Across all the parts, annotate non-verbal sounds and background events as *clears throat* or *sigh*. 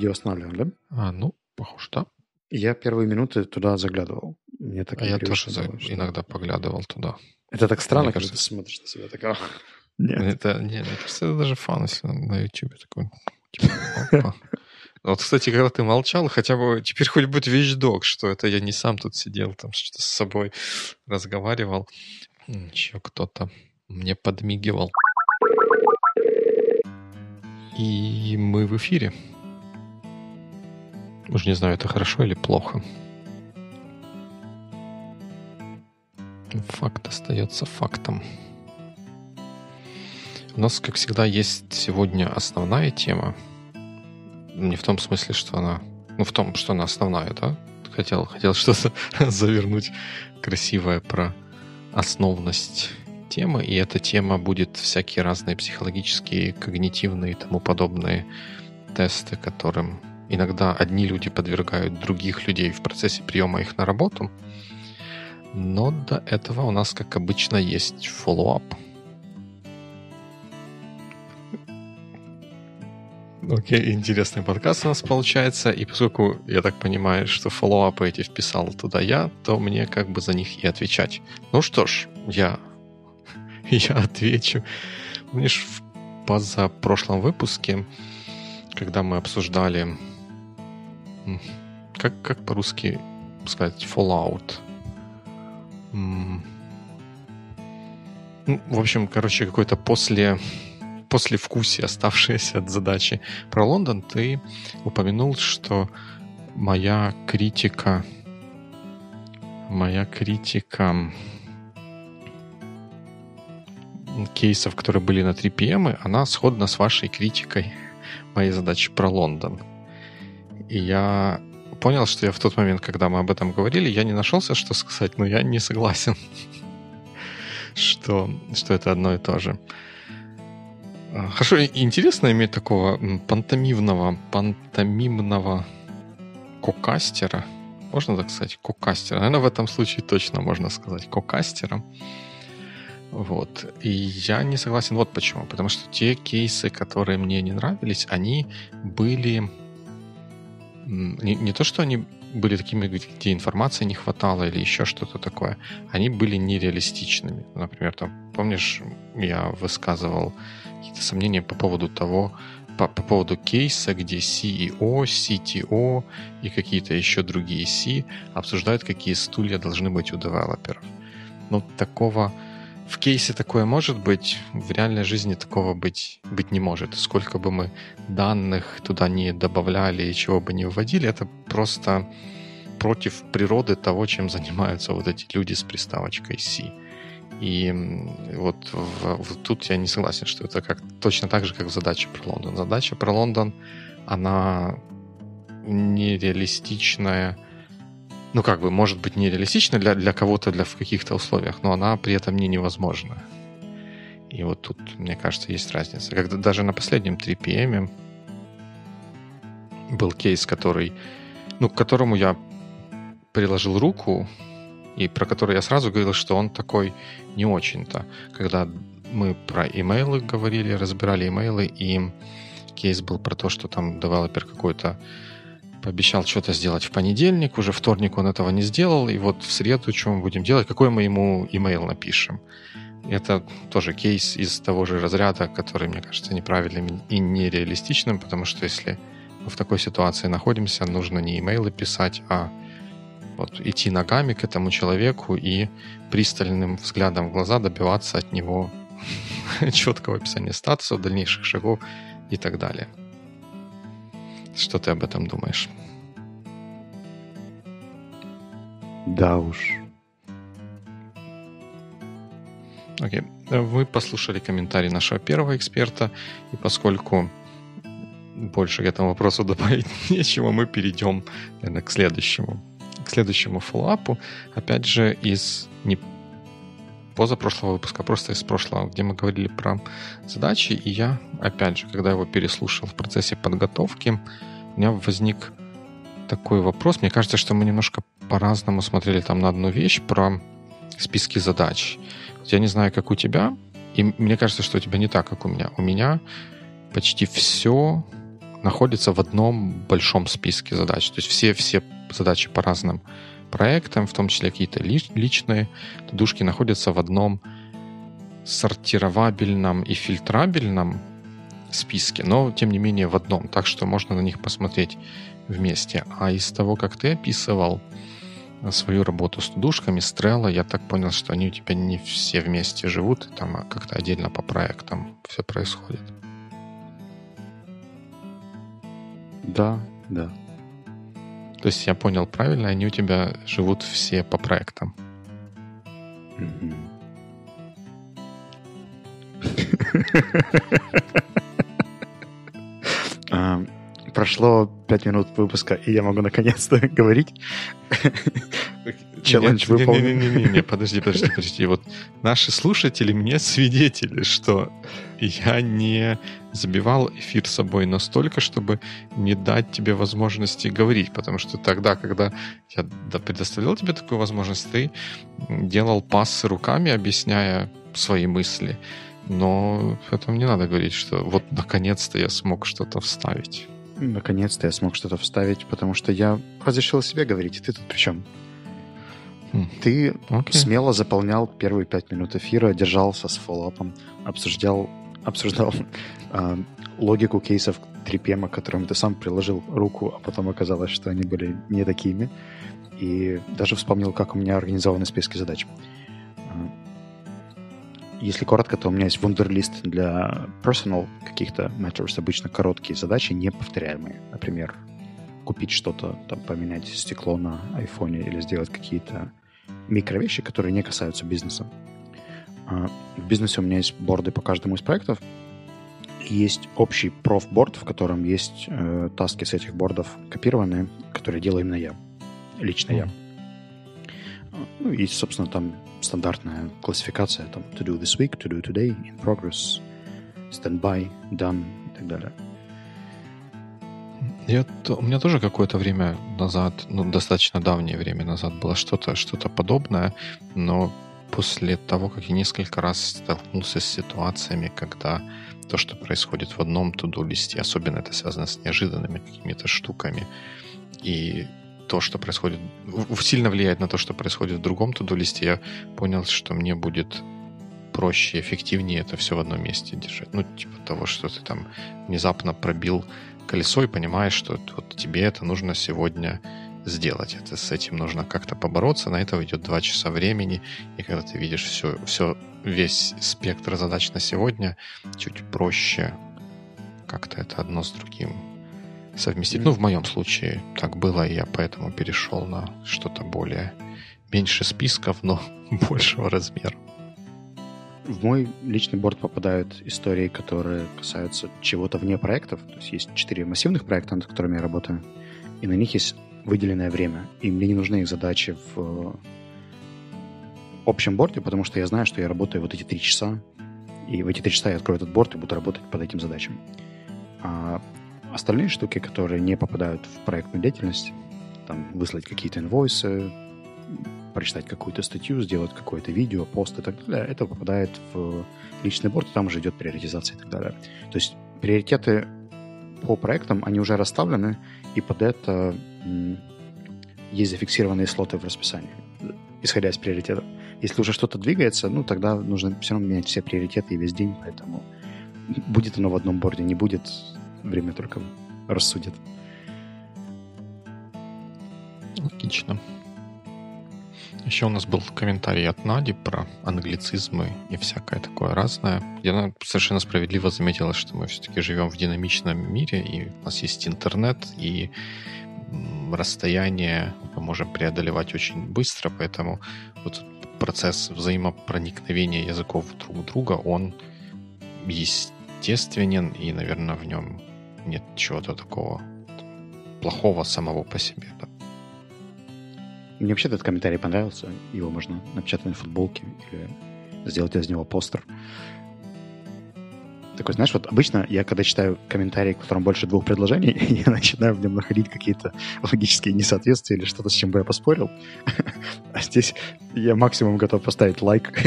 видео останавливаем, да? А, ну, похоже, да. Я первые минуты туда заглядывал. Мне так а я тоже было, что... иногда поглядывал туда. Это так странно, Мне кажется, ты смотришь на себя такого. Нет. Это, нет, мне кажется, это даже фан, если на YouTube такой. Типа, вот, кстати, когда ты молчал, хотя бы теперь хоть будет вещдок, что это я не сам тут сидел, там что-то с собой разговаривал. Еще кто-то мне подмигивал. И мы в эфире. Уж не знаю, это хорошо или плохо. Факт остается фактом. У нас, как всегда, есть сегодня основная тема. Не в том смысле, что она... Ну, в том, что она основная, да? Хотел, хотел что-то *laughs* завернуть красивое про основность темы, и эта тема будет всякие разные психологические, когнитивные и тому подобные тесты, которым иногда одни люди подвергают других людей в процессе приема их на работу. Но до этого у нас, как обычно, есть follow-up. Окей, okay, интересный подкаст у нас получается. И поскольку я так понимаю, что follow-up ы эти вписал туда я, то мне как бы за них и отвечать. Ну что ж, я, *laughs* я отвечу. Помнишь, в позапрошлом выпуске, когда мы обсуждали, как, как по-русски сказать, Fallout. Ну, в общем, короче, какой-то после послевкусие, оставшееся от задачи про Лондон, ты упомянул, что моя критика, моя критика кейсов, которые были на 3 PM, она сходна с вашей критикой моей задачи про Лондон. И я понял, что я в тот момент, когда мы об этом говорили, я не нашелся, что сказать, но я не согласен, *laughs* что, что это одно и то же. А, хорошо, интересно иметь такого пантомимного, пантомимного кокастера. Можно так сказать? Кокастера. Наверное, в этом случае точно можно сказать кокастера. Вот. И я не согласен вот почему. Потому что те кейсы, которые мне не нравились, они были... Не, не то, что они были такими, где информации не хватало или еще что-то такое. Они были нереалистичными. Например, там, помнишь, я высказывал какие-то сомнения по поводу того, по, по поводу кейса, где CEO, CTO и какие-то еще другие C обсуждают, какие стулья должны быть у девелоперов. Но такого в кейсе такое может быть, в реальной жизни такого быть, быть не может. Сколько бы мы данных туда не добавляли и чего бы не вводили, это просто против природы того, чем *laughs* занимаются вот эти люди с приставочкой C. И вот в, в, тут я не согласен, что это как, точно так же, как в задаче про Лондон. Задача про Лондон, она нереалистичная, ну как бы, может быть, нереалистична для, для кого-то для, в каких-то условиях, но она при этом не невозможна. И вот тут, мне кажется, есть разница. Когда даже на последнем 3 PM был кейс, который, ну, к которому я приложил руку, и про который я сразу говорил, что он такой не очень-то. Когда мы про имейлы говорили, разбирали имейлы, и кейс был про то, что там девелопер какой-то пообещал что-то сделать в понедельник, уже вторник он этого не сделал, и вот в среду что мы будем делать, какой мы ему имейл напишем. Это тоже кейс из того же разряда, который, мне кажется, неправильным и нереалистичным, потому что если мы в такой ситуации находимся, нужно не имейлы писать, а вот, идти ногами к этому человеку и пристальным взглядом в глаза добиваться от него *laughs* четкого описания статуса, дальнейших шагов и так далее. Что ты об этом думаешь? Да уж. Окей. Вы послушали комментарий нашего первого эксперта, и поскольку больше к этому вопросу *laughs* добавить нечего, мы перейдем, наверное, к следующему к следующему фоллапу, опять же, из не позапрошлого выпуска, просто из прошлого, где мы говорили про задачи, и я, опять же, когда его переслушал в процессе подготовки, у меня возник такой вопрос. Мне кажется, что мы немножко по-разному смотрели там на одну вещь про списки задач. Я не знаю, как у тебя, и мне кажется, что у тебя не так, как у меня. У меня почти все находятся в одном большом списке задач. То есть все, все задачи по разным проектам, в том числе какие-то личные тудушки, находятся в одном сортировабельном и фильтрабельном списке, но тем не менее в одном, так что можно на них посмотреть вместе. А из того, как ты описывал свою работу с тудушками, с Trello, я так понял, что они у тебя не все вместе живут, и там как-то отдельно по проектам все происходит. Да, да. То есть я понял правильно, они у тебя живут все по проектам. Прошло пять минут выпуска, и я могу наконец-то *laughs* говорить. Челлендж выполнен. Не-не-не, подожди, подожди, подожди. Вот наши слушатели мне свидетели, что я не забивал эфир с собой настолько, чтобы не дать тебе возможности говорить, потому что тогда, когда я предоставлял тебе такую возможность, ты делал пассы руками, объясняя свои мысли. Но этому не надо говорить, что вот наконец-то я смог что-то вставить. Наконец-то я смог что-то вставить, потому что я разрешил себе говорить, и ты тут при чем? Хм. Ты okay. смело заполнял первые пять минут эфира, держался с фоллапом, обсуждал, обсуждал э, *laughs* логику кейсов 3PM, к которым ты сам приложил руку, а потом оказалось, что они были не такими. И даже вспомнил, как у меня организованы списки задач. Если коротко, то у меня есть вундерлист для personal каких-то matters, обычно короткие задачи, неповторяемые. Например, купить что-то, там, поменять стекло на айфоне или сделать какие-то микровещи, которые не касаются бизнеса. А, в бизнесе у меня есть борды по каждому из проектов. Есть общий профборд, в котором есть э, таски с этих бордов копированные, которые делаю именно я, лично mm. я. Ну и, собственно, там стандартная классификация, там to do this week, to do today, in progress, standby, done и так далее. Я, у меня тоже какое-то время назад, ну, достаточно давнее время назад было что-то что подобное, но после того, как я несколько раз столкнулся с ситуациями, когда то, что происходит в одном туду-листе, особенно это связано с неожиданными какими-то штуками, и то, что происходит, сильно влияет на то, что происходит в другом туду-листе, я понял, что мне будет проще, эффективнее это все в одном месте держать. Ну, типа того, что ты там внезапно пробил колесо и понимаешь, что вот тебе это нужно сегодня сделать. Это с этим нужно как-то побороться. На это уйдет два часа времени. И когда ты видишь все, все, весь спектр задач на сегодня, чуть проще как-то это одно с другим совместить. Ну, в моем случае так было, и я поэтому перешел на что-то более меньше списков, но *laughs* большего размера. В мой личный борт попадают истории, которые касаются чего-то вне проектов. То есть есть четыре массивных проекта, над которыми я работаю, и на них есть выделенное время. И мне не нужны их задачи в общем борте, потому что я знаю, что я работаю вот эти три часа, и в эти три часа я открою этот борт и буду работать под этим задачам. А остальные штуки, которые не попадают в проектную деятельность, там, выслать какие-то инвойсы, прочитать какую-то статью, сделать какое-то видео, пост и так далее, это попадает в личный борт, и там уже идет приоритизация и так далее. То есть приоритеты по проектам, они уже расставлены, и под это есть зафиксированные слоты в расписании, исходя из приоритетов. Если уже что-то двигается, ну, тогда нужно все равно менять все приоритеты и весь день, поэтому будет оно в одном борде, не будет, время только рассудит. Логично. Еще у нас был комментарий от Нади про англицизмы и всякое такое разное. Я совершенно справедливо заметила, что мы все-таки живем в динамичном мире, и у нас есть интернет, и расстояние мы можем преодолевать очень быстро, поэтому вот процесс взаимопроникновения языков друг друга, он естественен, и, наверное, в нем нет чего-то такого плохого самого по себе. Да. Мне вообще этот комментарий понравился. Его можно напечатать на футболке или сделать из него постер. Такой, знаешь, вот обычно я, когда читаю комментарий, в котором больше двух предложений, *laughs* я начинаю в нем находить какие-то логические несоответствия или что-то, с чем бы я поспорил. *laughs* А здесь я максимум готов поставить лайк. *laughs*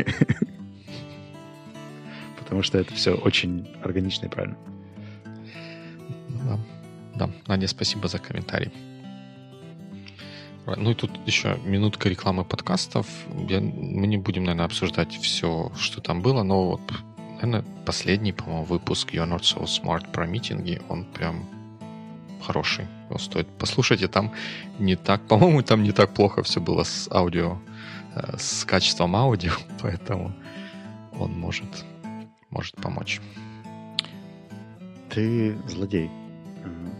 Потому что это все очень органично и правильно. Да, Надя, спасибо за комментарий. Ну и тут еще минутка рекламы подкастов. Я, мы не будем, наверное, обсуждать все, что там было, но вот, наверное, последний, по-моему, выпуск You're Not So Smart про митинги, он прям хороший. Его стоит послушать, и там не так, *laughs* по-моему, там не так плохо все было с аудио, э, с качеством аудио, *laughs* поэтому он может, может помочь. Ты злодей.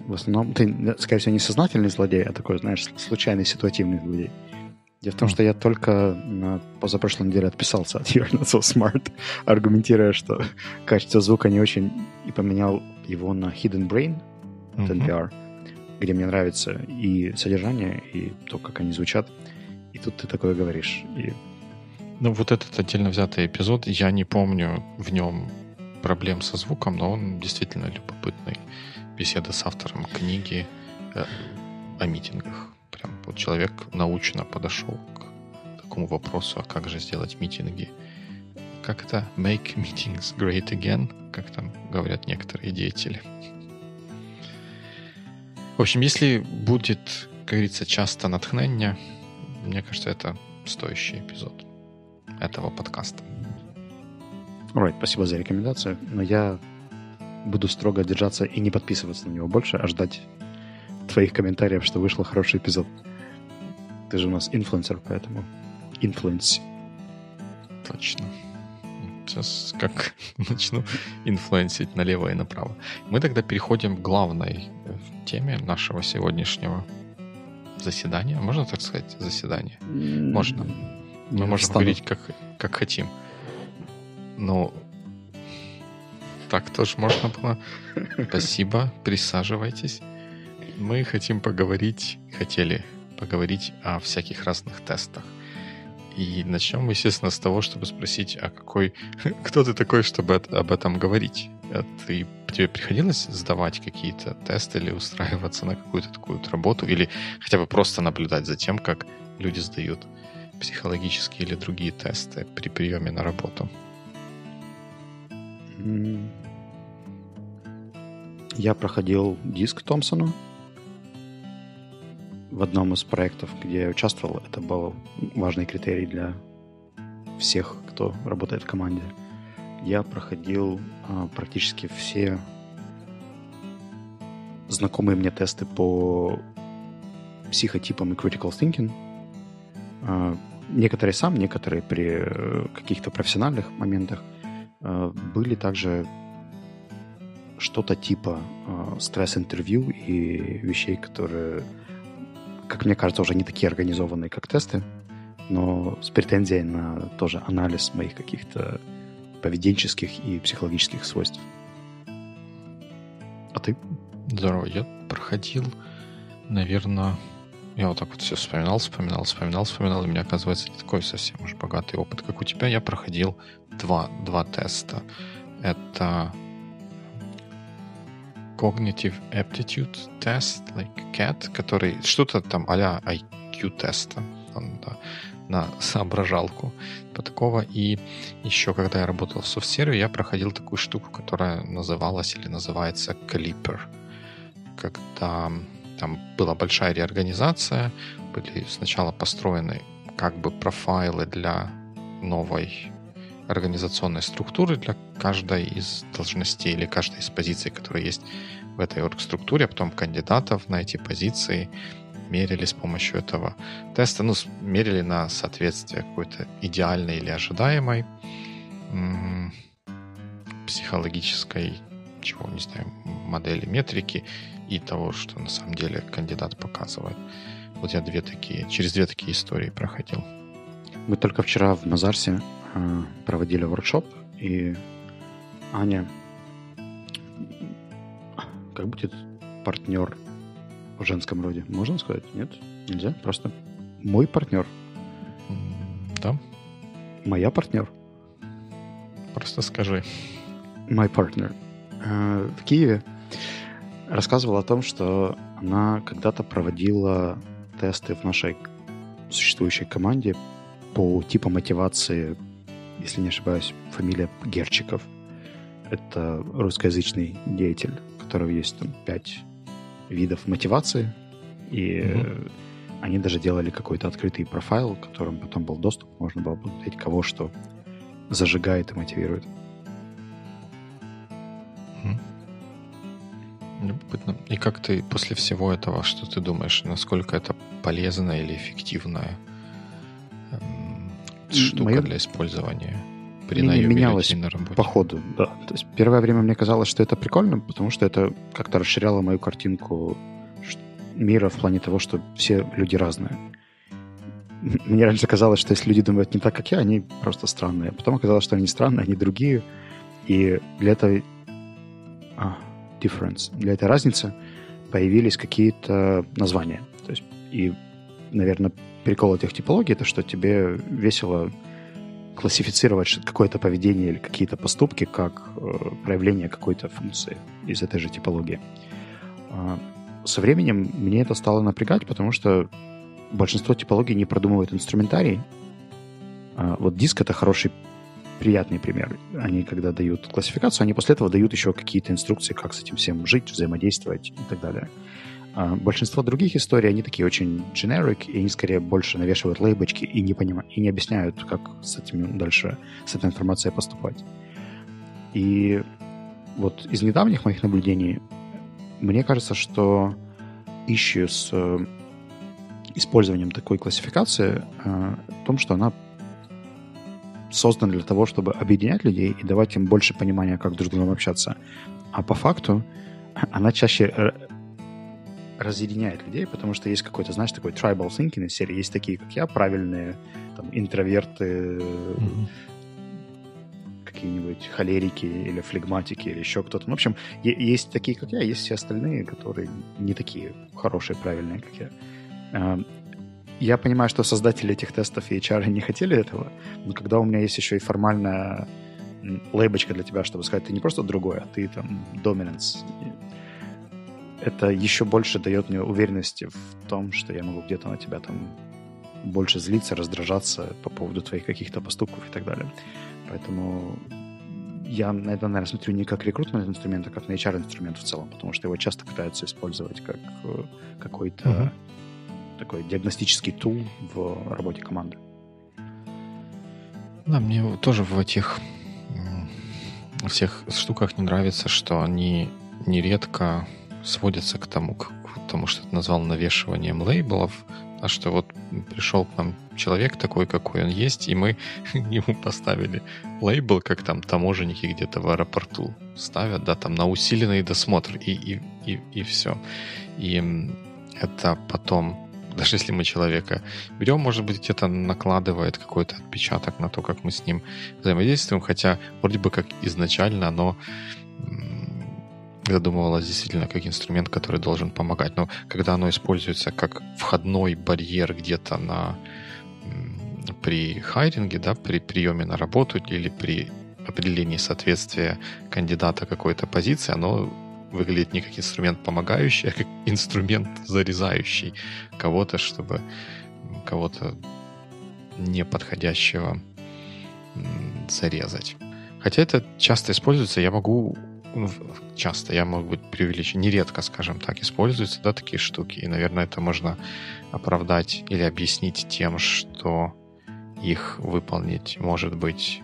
В основном, ты, скорее всего, не сознательный злодей, а такой, знаешь, случайный ситуативный злодей. Дело в том, что я только на позапрошлой неделе отписался от You're Not So Smart, аргументируя, что качество звука не очень, и поменял его на Hidden Brain от NPR, uh-huh. где мне нравится и содержание, и то, как они звучат. И тут ты такое говоришь. И... Ну, вот этот отдельно взятый эпизод, я не помню в нем проблем со звуком, но он действительно любопытный. Беседа с автором книги э, о митингах. Прям вот человек научно подошел к такому вопросу, а как же сделать митинги? Как это? Make meetings great again, как там говорят некоторые деятели. В общем, если будет, как говорится, часто натхнение, мне кажется, это стоящий эпизод этого подкаста. Right, спасибо за рекомендацию, но я буду строго держаться и не подписываться на него больше, а ждать твоих комментариев, что вышел хороший эпизод. Ты же у нас инфлюенсер, поэтому influence. Точно. Сейчас как *laughs* начну influence ить налево и направо. Мы тогда переходим к главной э, теме нашего сегодняшнего заседания. Можно так сказать, заседание? Можно. Мы можем стану. говорить как, как хотим. Но так тоже можно было. Спасибо, присаживайтесь. Мы хотим поговорить, хотели поговорить о всяких разных тестах. И начнем, естественно, с того, чтобы спросить, а какой, *laughs* кто ты такой, чтобы об этом говорить? А ты, тебе приходилось сдавать какие-то тесты или устраиваться на какую-то такую работу? Или хотя бы просто наблюдать за тем, как люди сдают психологические или другие тесты при приеме на работу? Я проходил диск Томпсону в одном из проектов, где я участвовал. Это был важный критерий для всех, кто работает в команде. Я проходил а, практически все знакомые мне тесты по психотипам и critical thinking. А, некоторые сам, некоторые при э, каких-то профессиональных моментах. А, были также что-то типа э, стресс-интервью и вещей, которые, как мне кажется, уже не такие организованные, как тесты, но с претензией на тоже анализ моих каких-то поведенческих и психологических свойств. А ты? Здорово. Я проходил, наверное, я вот так вот все вспоминал, вспоминал, вспоминал, вспоминал, и у меня, оказывается, не такой совсем уж богатый опыт, как у тебя. Я проходил два, два теста. Это Cognitive Aptitude Test, like CAT, который что-то там а-ля IQ теста, он, да, на соображалку по такого. И еще, когда я работал в софтсерве, я проходил такую штуку, которая называлась или называется Clipper. Когда там была большая реорганизация, были сначала построены как бы профайлы для новой организационной структуры для каждой из должностей или каждой из позиций, которые есть в этой оргструктуре, а потом кандидатов на эти позиции мерили с помощью этого теста, ну, мерили на соответствие какой-то идеальной или ожидаемой психологической, чего, не знаю, модели метрики и того, что на самом деле кандидат показывает. Вот я две такие, через две такие истории проходил. Мы только вчера в Мазарсе э, проводили воркшоп, и Аня, как будет партнер в женском роде? Можно сказать? Нет? Нельзя? Просто мой партнер. Да. Моя партнер. Просто скажи. My partner. Э, в Киеве рассказывала о том, что она когда-то проводила тесты в нашей существующей команде по типу мотивации, если не ошибаюсь, фамилия Герчиков. Это русскоязычный деятель, у которого есть там пять видов мотивации, и mm-hmm. они даже делали какой-то открытый профайл, которым потом был доступ, можно было посмотреть, кого что зажигает и мотивирует. Любопытно. И как ты после всего этого, что ты думаешь, насколько это полезная или эффективная эм, штука Мое... для использования при наеме менялось на работе? По ходу, да. То есть первое время мне казалось, что это прикольно, потому что это как-то расширяло мою картинку мира в плане того, что все люди разные. Мне раньше казалось, что если люди думают не так, как я, они просто странные. Потом оказалось, что они странные, они другие. И для этого... А, difference. Для этой разницы появились какие-то названия. То есть, и, наверное, прикол этих типологий — это что тебе весело классифицировать какое-то поведение или какие-то поступки как э, проявление какой-то функции из этой же типологии. Э, со временем мне это стало напрягать, потому что большинство типологий не продумывают инструментарий. Э, вот диск — это хороший приятный пример. Они, когда дают классификацию, они после этого дают еще какие-то инструкции, как с этим всем жить, взаимодействовать и так далее. А большинство других историй, они такие очень generic, и они скорее больше навешивают лейбочки и не, понимают, и не объясняют, как с этим дальше, с этой информацией поступать. И вот из недавних моих наблюдений мне кажется, что ищу с э, использованием такой классификации э, в том, что она создан для того, чтобы объединять людей и давать им больше понимания, как друг с другом общаться. А по факту *laughs* она чаще разъединяет людей, потому что есть какой-то, знаешь, такой tribal thinking из серии. Есть такие, как я, правильные там, интроверты, mm-hmm. какие-нибудь холерики или флегматики или еще кто-то. Ну, в общем, есть такие, как я, есть все остальные, которые не такие хорошие, правильные, как я. Я понимаю, что создатели этих тестов и HR не хотели этого, но когда у меня есть еще и формальная лейбочка для тебя, чтобы сказать, ты не просто другой, а ты там dominance, это еще больше дает мне уверенности в том, что я могу где-то на тебя там больше злиться, раздражаться по поводу твоих каких-то поступков и так далее. Поэтому я на это, наверное, смотрю не как рекрутмент инструмент, а как на HR-инструмент в целом, потому что его часто пытаются использовать как э, какой-то uh-huh такой диагностический тул в работе команды. Да, мне тоже в этих всех штуках не нравится, что они нередко сводятся к тому, к тому, что ты назвал навешиванием лейблов, а что вот пришел к нам человек такой, какой он есть, и мы *laughs* ему поставили лейбл, как там таможенники где-то в аэропорту ставят, да, там на усиленный досмотр, и, и, и, и все. И это потом даже если мы человека берем, может быть, это накладывает какой-то отпечаток на то, как мы с ним взаимодействуем, хотя вроде бы как изначально оно задумывалось действительно как инструмент, который должен помогать. Но когда оно используется как входной барьер где-то на при хайринге, да, при приеме на работу или при определении соответствия кандидата какой-то позиции, оно выглядит не как инструмент помогающий, а как инструмент зарезающий кого-то, чтобы кого-то неподходящего зарезать. Хотя это часто используется, я могу ну, часто, я могу быть преувеличен, нередко, скажем так, используются, да, такие штуки. И, наверное, это можно оправдать или объяснить тем, что их выполнить может быть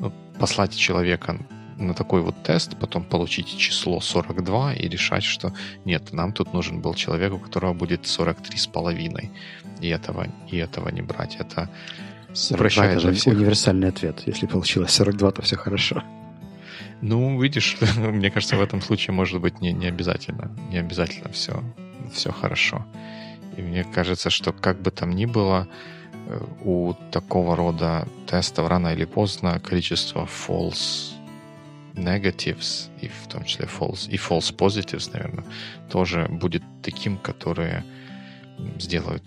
ну, послать человека на такой вот тест, потом получить число 42 и решать, что нет, нам тут нужен был человек, у которого будет 43 с половиной, и этого, и этого не брать. Это 42 это всех. универсальный ответ. Если получилось 42, то все хорошо. Ну, видишь, *laughs* мне кажется, в этом случае может быть не, не обязательно. Не обязательно все, все хорошо. И мне кажется, что как бы там ни было, э, у такого рода тестов рано или поздно количество false negatives, и в том числе false, и false positives, наверное, тоже будет таким, которые сделают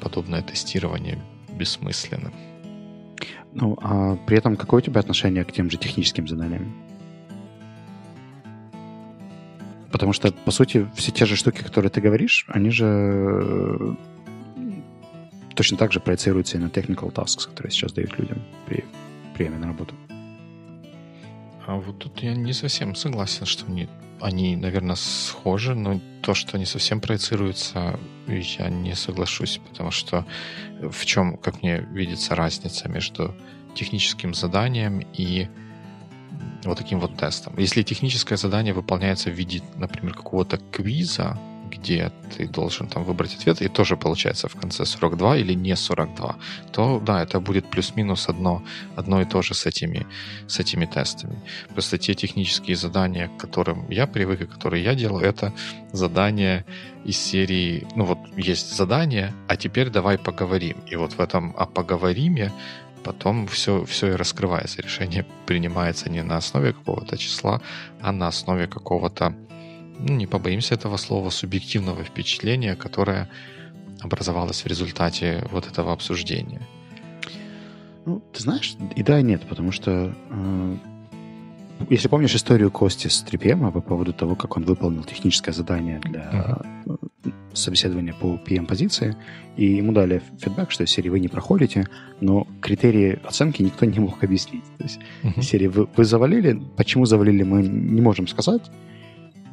подобное тестирование бессмысленным. Ну, а при этом какое у тебя отношение к тем же техническим заданиям? Потому что, по сути, все те же штуки, которые ты говоришь, они же э, точно так же проецируются и на technical tasks, которые сейчас дают людям при приеме на работу. А вот тут я не совсем согласен, что они они, наверное, схожи, но то, что они совсем проецируются, я не соглашусь, потому что в чем, как мне видится, разница между техническим заданием и вот таким вот тестом. Если техническое задание выполняется в виде, например, какого-то квиза, где ты должен там выбрать ответ, и тоже получается в конце 42 или не 42, то да, это будет плюс-минус одно, одно и то же с этими, с этими тестами. Просто те технические задания, к которым я привык и которые я делаю, это задания из серии, ну вот есть задание, а теперь давай поговорим. И вот в этом «а поговориме» потом все, все и раскрывается. Решение принимается не на основе какого-то числа, а на основе какого-то ну, не побоимся этого слова, субъективного впечатления, которое образовалось в результате вот этого обсуждения. Ну, ты знаешь, и да, и нет, потому что э, если помнишь историю Кости с 3PM по поводу того, как он выполнил техническое задание для uh-huh. собеседования по PM-позиции, и ему дали фидбэк, что серии вы не проходите, но критерии оценки никто не мог объяснить. То есть uh-huh. серии вы, вы завалили, почему завалили, мы не можем сказать,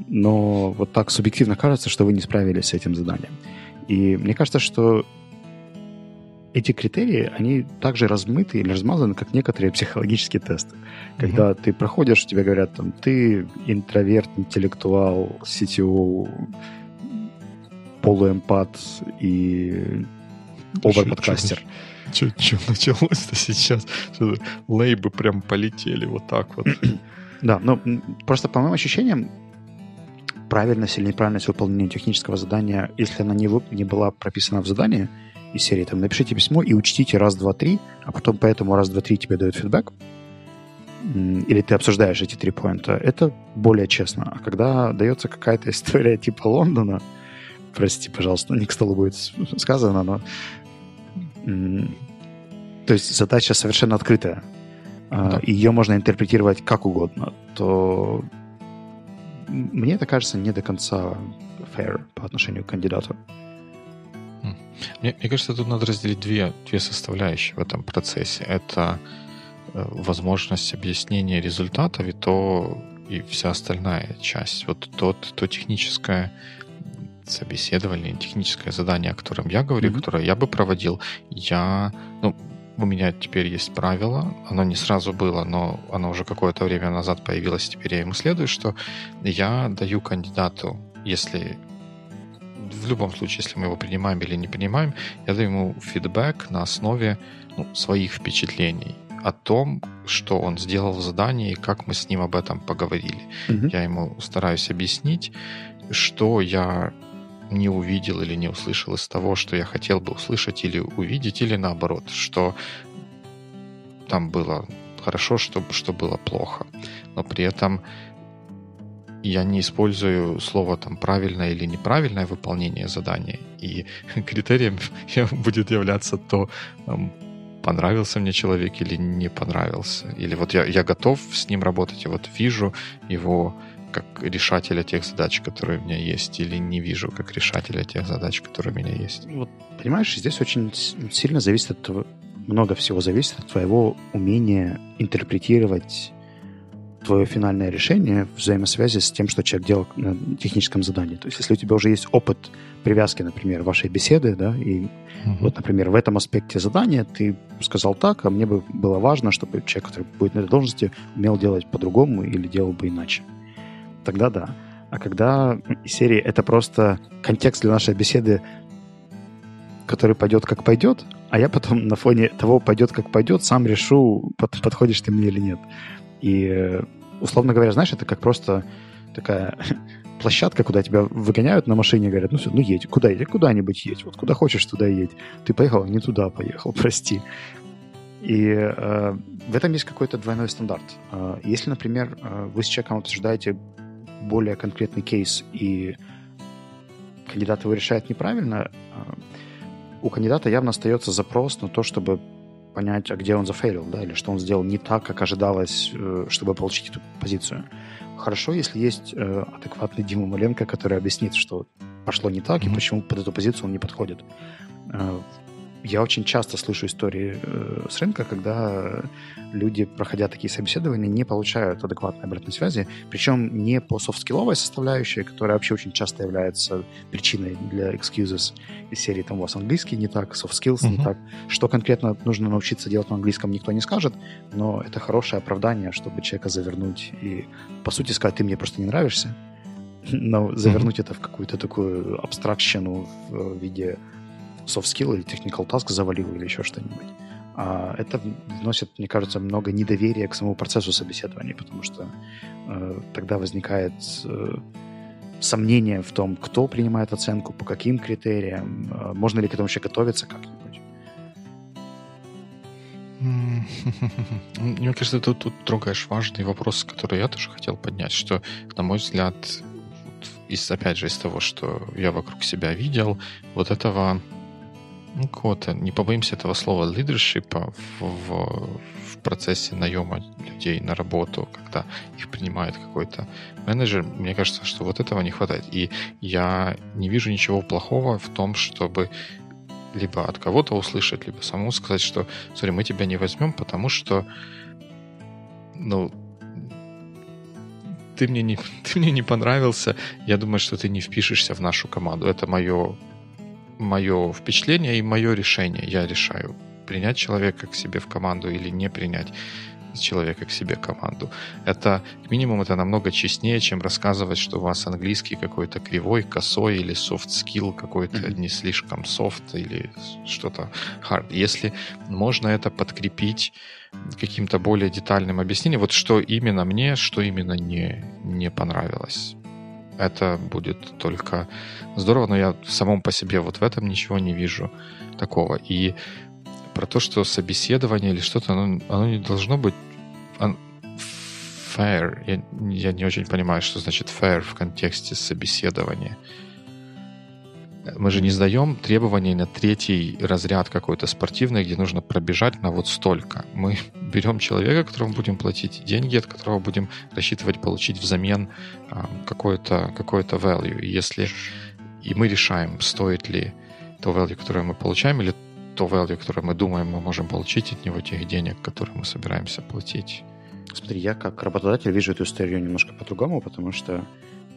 но вот так субъективно кажется, что вы не справились с этим заданием. И мне кажется, что эти критерии, они также размыты или размазаны, как некоторые психологические тесты. Когда mm-hmm. ты проходишь, тебе говорят, там, ты интроверт, интеллектуал, CTO, полуэмпат и оверподкастер. *laughs* Что началось-то сейчас? Лейбы прям полетели вот так вот. *clears throat* да, ну просто по моим ощущениям, правильность или неправильность выполнения технического задания, если она не, вы, не была прописана в задании из серии, там, напишите письмо и учтите раз, два, три, а потом по этому раз, два, три тебе дают фидбэк, или ты обсуждаешь эти три поинта, это более честно. А когда дается какая-то *laughs* история типа Лондона, прости, пожалуйста, не к столу будет сказано, но то есть задача совершенно открытая, а, да. ее можно интерпретировать как угодно, то мне это кажется не до конца fair по отношению к кандидату. Мне, мне кажется, тут надо разделить две, две составляющие в этом процессе. Это э, возможность объяснения результатов и то и вся остальная часть. Вот то, то техническое собеседование, техническое задание, о котором я говорю, mm-hmm. которое я бы проводил, я, ну, у меня теперь есть правило, оно не сразу было, но оно уже какое-то время назад появилось, теперь я ему следую, что я даю кандидату, если в любом случае, если мы его принимаем или не принимаем, я даю ему фидбэк на основе ну, своих впечатлений о том, что он сделал в задании и как мы с ним об этом поговорили. Mm-hmm. Я ему стараюсь объяснить, что я не увидел или не услышал из того, что я хотел бы услышать или увидеть, или наоборот, что там было хорошо, что, что было плохо. Но при этом я не использую слово там правильное или неправильное выполнение задания. И *laughs* критерием *laughs* будет являться то, понравился мне человек или не понравился. Или вот я, я готов с ним работать, и вот вижу его как решателя тех задач, которые у меня есть, или не вижу как решателя тех задач, которые у меня есть. Вот, понимаешь, здесь очень сильно зависит от того, много всего зависит от твоего умения интерпретировать твое финальное решение в взаимосвязи с тем, что человек делал на техническом задании. То есть, если у тебя уже есть опыт привязки, например, вашей беседы, да, и uh-huh. вот, например, в этом аспекте задания ты сказал так, а мне бы было важно, чтобы человек, который будет на этой должности, умел делать по-другому или делал бы иначе тогда да. А когда из серии это просто контекст для нашей беседы, который пойдет как пойдет, а я потом на фоне того пойдет как пойдет, сам решу, под, подходишь ты мне или нет. И, условно говоря, знаешь, это как просто такая *laughs* площадка, куда тебя выгоняют на машине, говорят, ну все, ну едь, куда едь, куда-нибудь едь, вот куда хочешь, туда едь. Ты поехал, не туда поехал, *laughs* прости. И э, в этом есть какой-то двойной стандарт. Э, если, например, э, вы с человеком обсуждаете более конкретный кейс, и кандидат его решает неправильно, а, у кандидата явно остается запрос на то, чтобы понять, а где он зафейлил, да, или что он сделал не так, как ожидалось, э, чтобы получить эту позицию. Хорошо, если есть э, адекватный Дима Маленко, который объяснит, что пошло не так, mm-hmm. и почему под эту позицию он не подходит. Э, я очень часто слышу истории э, с рынка, когда люди, проходя такие собеседования, не получают адекватной обратной связи, причем не по софт-скилловой составляющей, которая вообще очень часто является причиной для excuses из серии там у вас английский не так, soft skills uh-huh. не так. Что конкретно нужно научиться делать на английском, никто не скажет, но это хорошее оправдание, чтобы человека завернуть и, по сути, сказать, ты мне просто не нравишься, но завернуть uh-huh. это в какую-то такую абстракщину в виде soft skill или technical task завалил или еще что-нибудь. А это вносит, мне кажется, много недоверия к самому процессу собеседования, потому что э, тогда возникает э, сомнение в том, кто принимает оценку, по каким критериям, э, можно ли к этому вообще готовиться как-нибудь. *laughs* Мне кажется, ты тут трогаешь важный вопрос, который я тоже хотел поднять, что, на мой взгляд, из, опять же, из того, что я вокруг себя видел, вот этого ну, какого-то, не побоимся этого слова, лидершипа в, в, в процессе наема людей на работу, когда их принимает какой-то менеджер, мне кажется, что вот этого не хватает. И я не вижу ничего плохого в том, чтобы либо от кого-то услышать, либо самому сказать, что, смотри, мы тебя не возьмем, потому что, ну, ты мне не, *laughs* ты мне не понравился, я думаю, что ты не впишешься в нашу команду. Это мое мое впечатление и мое решение. Я решаю, принять человека к себе в команду или не принять человека к себе команду. Это, к минимуму, это намного честнее, чем рассказывать, что у вас английский какой-то кривой, косой или soft skill какой-то mm-hmm. не слишком soft или что-то hard. Если можно это подкрепить каким-то более детальным объяснением, вот что именно мне, что именно не, не понравилось это будет только здорово, но я самом по себе вот в этом ничего не вижу такого. И про то, что собеседование или что-то, оно, оно не должно быть fair. Я, я не очень понимаю, что значит fair в контексте собеседования мы же не сдаем требований на третий разряд какой-то спортивный, где нужно пробежать на вот столько. Мы *laughs* берем человека, которому будем платить деньги, от которого будем рассчитывать получить взамен а, какое-то какое value. И если и мы решаем, стоит ли то value, которое мы получаем, или то value, которое мы думаем, мы можем получить от него тех денег, которые мы собираемся платить. Смотри, я как работодатель вижу эту историю немножко по-другому, потому что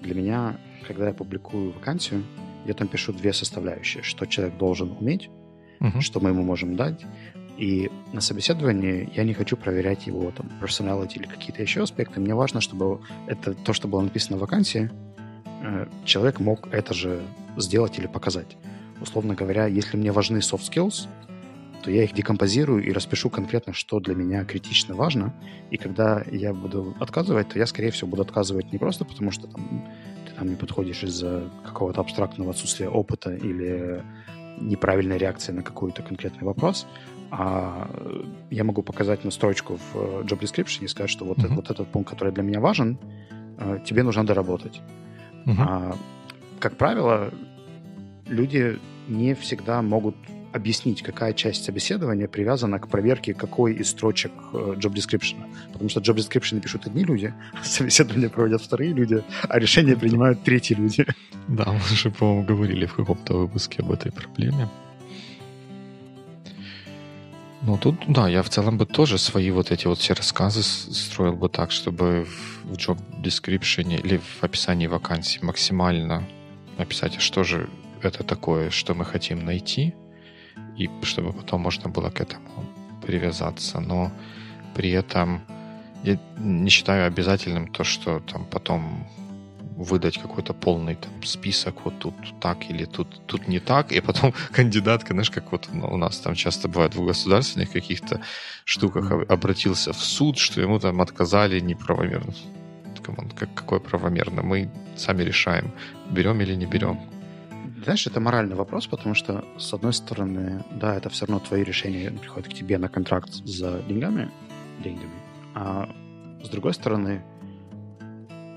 для меня, когда я публикую вакансию, я там пишу две составляющие, что человек должен уметь, uh-huh. что мы ему можем дать. И на собеседовании я не хочу проверять его там personality или какие-то еще аспекты. Мне важно, чтобы это то, что было написано в вакансии, э, человек мог это же сделать или показать. Условно говоря, если мне важны soft skills, то я их декомпозирую и распишу конкретно, что для меня критично важно. И когда я буду отказывать, то я, скорее всего, буду отказывать не просто потому, что там там не подходишь из-за какого-то абстрактного отсутствия опыта или неправильной реакции на какой-то конкретный вопрос, а я могу показать на строчку в э, job description и сказать, что вот, uh-huh. вот этот пункт, который для меня важен, э, тебе нужно доработать. Uh-huh. А, как правило, люди не всегда могут объяснить, какая часть собеседования привязана к проверке какой из строчек э, job description. Потому что job description пишут одни люди, *laughs* собеседование проводят вторые люди, а решения принимают третьи люди. Да, мы же, по-моему, говорили в каком-то выпуске об этой проблеме. Ну, тут, да, я в целом бы тоже свои вот эти вот все рассказы строил бы так, чтобы в job description или в описании вакансии максимально написать, а что же это такое, что мы хотим найти, и чтобы потом можно было к этому привязаться. Но при этом я не считаю обязательным то, что там потом выдать какой-то полный там, список, вот тут так или тут, тут не так, и потом *laughs* кандидатка, знаешь, как вот у нас там часто бывает в государственных каких-то штуках обратился в суд, что ему там отказали неправомерно. Как, какое правомерно? Мы сами решаем, берем или не берем. Знаешь, это моральный вопрос, потому что, с одной стороны, да, это все равно твои решения приходят к тебе на контракт за деньгами, деньгами, а с другой стороны,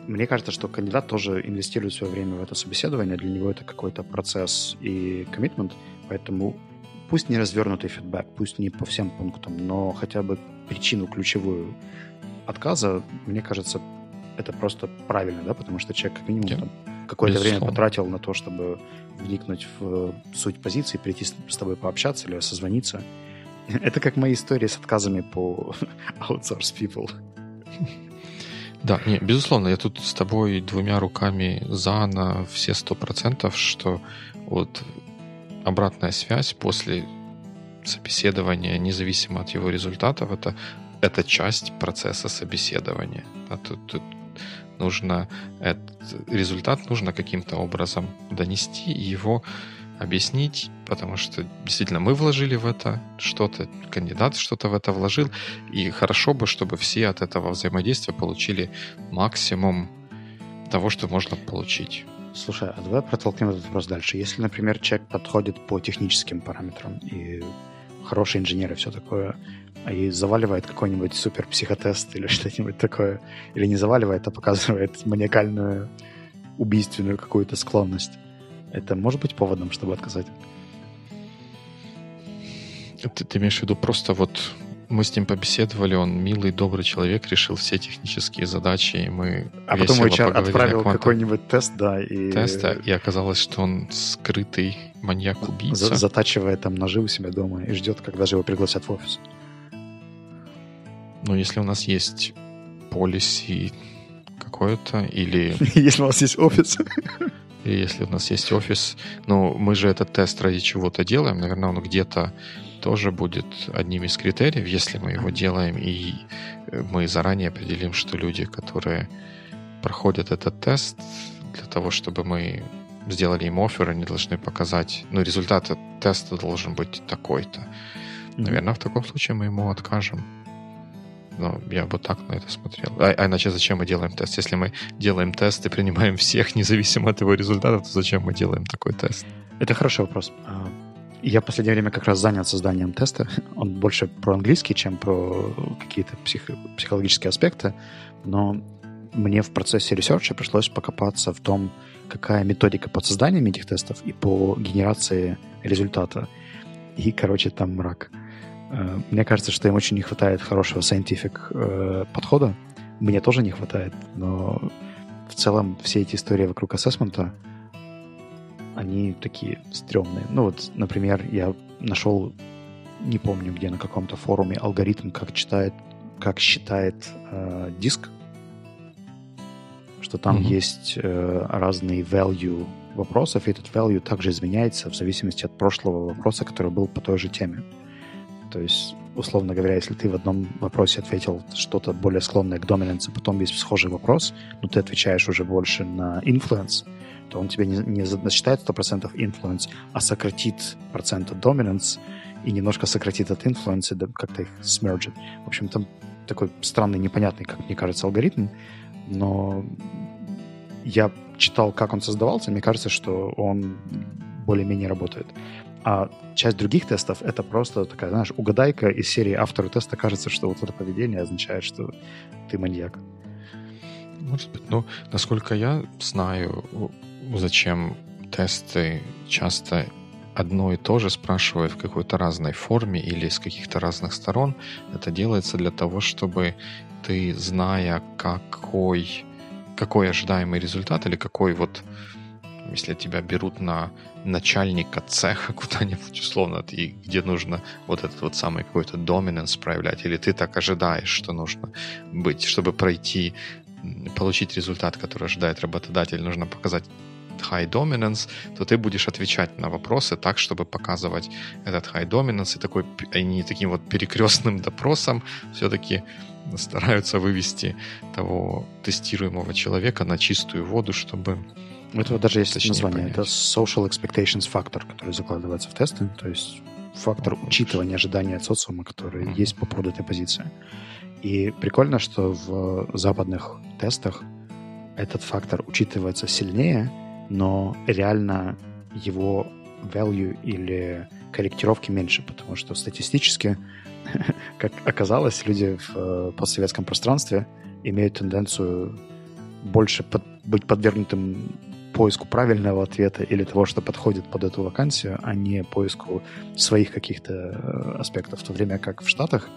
мне кажется, что кандидат тоже инвестирует свое время в это собеседование, для него это какой-то процесс и коммитмент, поэтому пусть не развернутый фидбэк, пусть не по всем пунктам, но хотя бы причину ключевую отказа, мне кажется, это просто правильно, да, потому что человек как минимум yeah. там какое-то время потратил на то, чтобы вникнуть в суть позиции, прийти с тобой пообщаться или созвониться. *laughs* Это как мои истории с отказами по *laughs* outsource people. Да, не, безусловно, я тут с тобой двумя руками за на все сто процентов, что вот обратная связь после собеседования, независимо от его результатов, это, это часть процесса собеседования. А тут, тут нужно этот результат нужно каким-то образом донести и его объяснить, потому что действительно мы вложили в это что-то, кандидат что-то в это вложил, и хорошо бы, чтобы все от этого взаимодействия получили максимум того, что можно получить. Слушай, а давай протолкнем этот вопрос дальше. Если, например, человек подходит по техническим параметрам и хороший инженер и все такое, а и заваливает какой-нибудь супер психотест или *laughs* что-нибудь такое, или не заваливает, а показывает маниакальную убийственную какую-то склонность, это может быть поводом, чтобы отказать? Ты, ты имеешь в виду просто вот мы с ним побеседовали, он милый, добрый человек, решил все технические задачи, и мы А потом HR отправил какой-нибудь тест, да, и... Теста, и оказалось, что он скрытый маньяк-убийца. За затачивая там ножи у себя дома и ждет, когда же его пригласят в офис. Ну, если у нас есть полиси какое-то, или... *laughs* Если у нас есть офис. *laughs* И если у нас есть офис, ну, мы же этот тест ради чего-то делаем, наверное, он где-то тоже будет одним из критериев, если мы его делаем, и э, мы заранее определим, что люди, которые проходят этот тест, для того, чтобы мы сделали им офер, они должны показать, ну, результат теста должен быть такой-то. Наверное, в таком случае мы ему откажем. Но я бы так на это смотрел. А, а иначе зачем мы делаем тест? Если мы делаем тест и принимаем всех, *laughs* независимо от его результатов, то зачем мы делаем такой тест? Это хороший вопрос. Я в последнее время как раз занят созданием теста. Он больше про английский, чем про какие-то псих... психологические аспекты. Но мне в процессе research а пришлось покопаться в том, какая методика под созданием этих тестов и по генерации результата. И, короче, там мрак. Э, мне кажется, что им очень не хватает хорошего scientific э, подхода. Мне тоже не хватает, но в целом все эти истории вокруг assessment а — они такие стрёмные. Ну вот, например, я нашел, не помню где, на каком-то форуме алгоритм, как читает, как считает э, диск, что там mm-hmm. есть э, разные value вопросов, и этот value также изменяется в зависимости от прошлого вопроса, который был по той же теме. То есть, условно говоря, если ты в одном вопросе ответил что-то более склонное к а потом есть схожий вопрос, но ты отвечаешь уже больше на influence, то он тебе не, не засчитает 100% influence, а сократит процент dominance и немножко сократит от influence, да, как-то их смерджит. В общем, там такой странный, непонятный, как мне кажется, алгоритм, но я читал, как он создавался, мне кажется, что он более-менее работает. А часть других тестов — это просто такая, знаешь, угадайка из серии автору теста кажется, что вот это поведение означает, что ты маньяк. Может быть. Ну, насколько я знаю, зачем тесты часто одно и то же спрашивают в какой-то разной форме или с каких-то разных сторон. Это делается для того, чтобы ты, зная, какой, какой ожидаемый результат или какой вот, если тебя берут на начальника цеха *laughs* куда-нибудь условно, и где нужно вот этот вот самый какой-то доминанс проявлять, или ты так ожидаешь, что нужно быть, чтобы пройти, получить результат, который ожидает работодатель, нужно показать high dominance, то ты будешь отвечать на вопросы так, чтобы показывать этот high dominance, и такой, они таким вот перекрестным допросом все-таки стараются вывести того тестируемого человека на чистую воду, чтобы у этого даже есть название. Понять. Это social expectations factor, который закладывается в тесты, то есть фактор oh, учитывания ожидания от социума, который mm-hmm. есть по поводу этой позиции. И прикольно, что в западных тестах этот фактор учитывается сильнее, но реально его value или корректировки меньше, потому что статистически, *laughs* как оказалось, люди в э, постсоветском пространстве имеют тенденцию больше под, быть подвергнутым поиску правильного ответа или того, что подходит под эту вакансию, а не поиску своих каких-то э, аспектов. В то время как в Штатах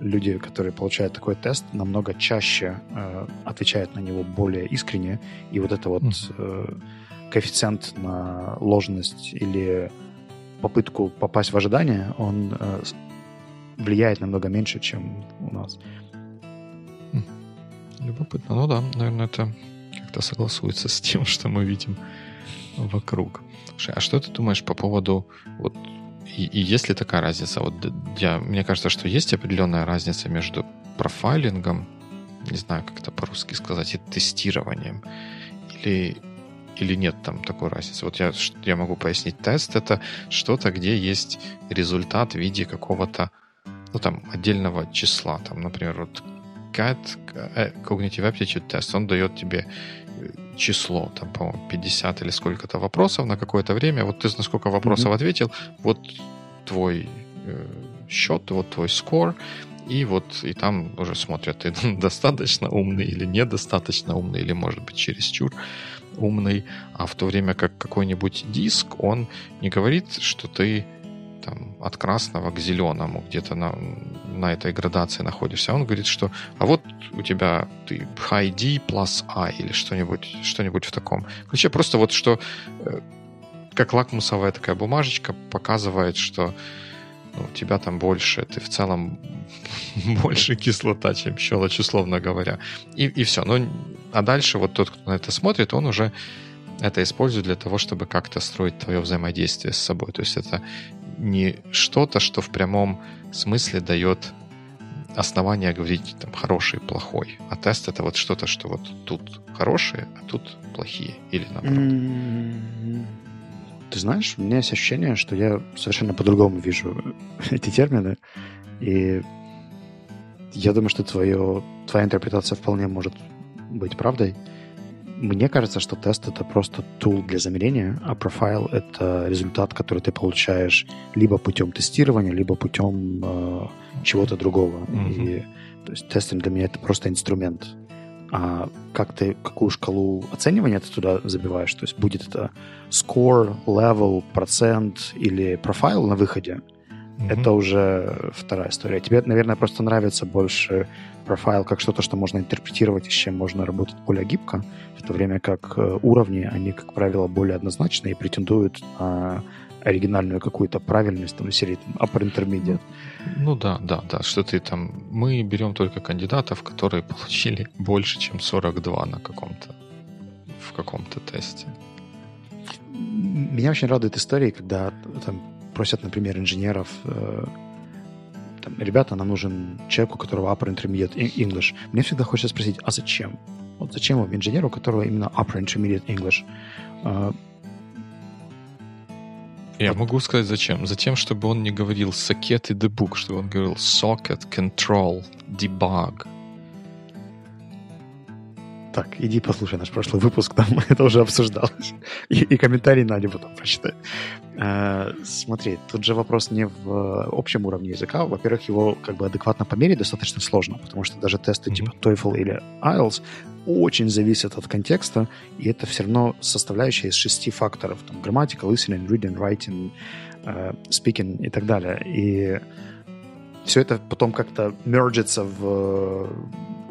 люди, которые получают такой тест, намного чаще э, отвечают на него более искренне, и вот это вот э, коэффициент на ложность или попытку попасть в ожидание, он э, влияет намного меньше, чем у нас. Любопытно. Ну да, наверное, это как-то согласуется с тем, *laughs* что мы видим вокруг. А что ты думаешь по поводу вот и, и есть ли такая разница? Вот я, мне кажется, что есть определенная разница между профайлингом, не знаю, как это по-русски сказать, и тестированием. Или, или нет там такой разницы? Вот я, я могу пояснить. Тест — это что-то, где есть результат в виде какого-то ну, там, отдельного числа. Там, например, вот CAT, э, Cognitive Aptitude Test, он дает тебе число, там, по-моему, 50 или сколько-то вопросов на какое-то время. Вот ты на сколько вопросов mm-hmm. ответил, вот твой э, счет, вот твой скор, и вот и там уже смотрят, ты *laughs* достаточно умный или недостаточно умный, или, может быть, чересчур умный. А в то время как какой-нибудь диск, он не говорит, что ты там, от красного к зеленому где-то на, на этой градации находишься. Он говорит, что а вот у тебя ты high D plus I или что-нибудь что в таком ключе. Просто вот что э, как лакмусовая такая бумажечка показывает, что ну, тебя там больше, ты в целом *laughs* больше кислота, чем щелочь, условно говоря. И, и все. Ну, а дальше вот тот, кто на это смотрит, он уже это использует для того, чтобы как-то строить твое взаимодействие с собой. То есть это не что-то, что в прямом смысле дает основание говорить там хороший, плохой. А тест это вот что-то, что вот тут хорошие, а тут плохие. Или наоборот. Ты знаешь, у меня есть ощущение, что я совершенно по-другому вижу *laughs* эти термины. И я думаю, что твое, твоя интерпретация вполне может быть правдой. Мне кажется, что тест — это просто тул для замерения, а профайл — это результат, который ты получаешь либо путем тестирования, либо путем э, чего-то другого. Mm-hmm. И, то есть тестинг для меня — это просто инструмент. А как ты, какую шкалу оценивания ты туда забиваешь, то есть будет это score, level, процент или профайл на выходе, mm-hmm. это уже вторая история. Тебе, наверное, просто нравится больше профайл как что-то, что можно интерпретировать и с чем можно работать более гибко, в то время как э, уровни, они, как правило, более однозначные и претендуют на оригинальную какую-то правильность, там, серии там, upper intermediate. Ну да, да, да, что ты там... Мы берем только кандидатов, которые *laughs* получили больше, чем 42 на каком-то в каком-то тесте. Меня очень радует истории, когда там просят, например, инженеров э, там, ребята, нам нужен человек, у которого upper intermediate English. Мне всегда хочется спросить, а зачем? Вот зачем вам инженеру, у которого именно upper intermediate English? Uh, я могу сказать зачем. Затем, чтобы он не говорил socket и debug, чтобы он говорил socket, control, debug. Так, иди послушай наш прошлый выпуск, *laughs* там это уже обсуждалось. И, и комментарий Надя потом прочитай. Э, смотри, тут же вопрос не в общем уровне языка. Во-первых, его как бы адекватно померить достаточно сложно, потому что даже тесты mm-hmm. типа TOEFL или IELTS очень зависят от контекста, и это все равно составляющая из шести факторов. Там грамматика, listening, reading, writing, uh, speaking и так далее. И все это потом как-то мерджится в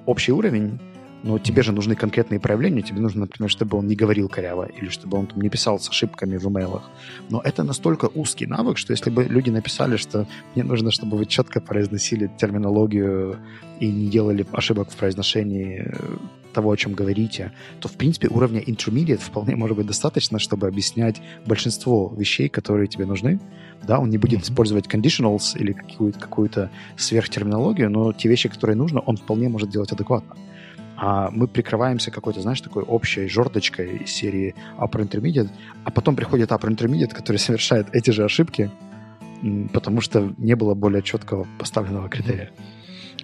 общий уровень, но тебе же нужны конкретные проявления. Тебе нужно, например, чтобы он не говорил коряво или чтобы он там не писал с ошибками в имейлах. Но это настолько узкий навык, что если бы люди написали, что мне нужно, чтобы вы четко произносили терминологию и не делали ошибок в произношении э, того, о чем говорите, то, в принципе, уровня intermediate вполне может быть достаточно, чтобы объяснять большинство вещей, которые тебе нужны. Да, он не будет использовать conditionals или какую-то, какую-то сверхтерминологию, но те вещи, которые нужно, он вполне может делать адекватно а мы прикрываемся какой-то, знаешь, такой общей жердочкой из серии Upper Intermediate, а потом приходит Upper Intermediate, который *laughs* совершает эти же ошибки, потому что не было более четкого поставленного критерия.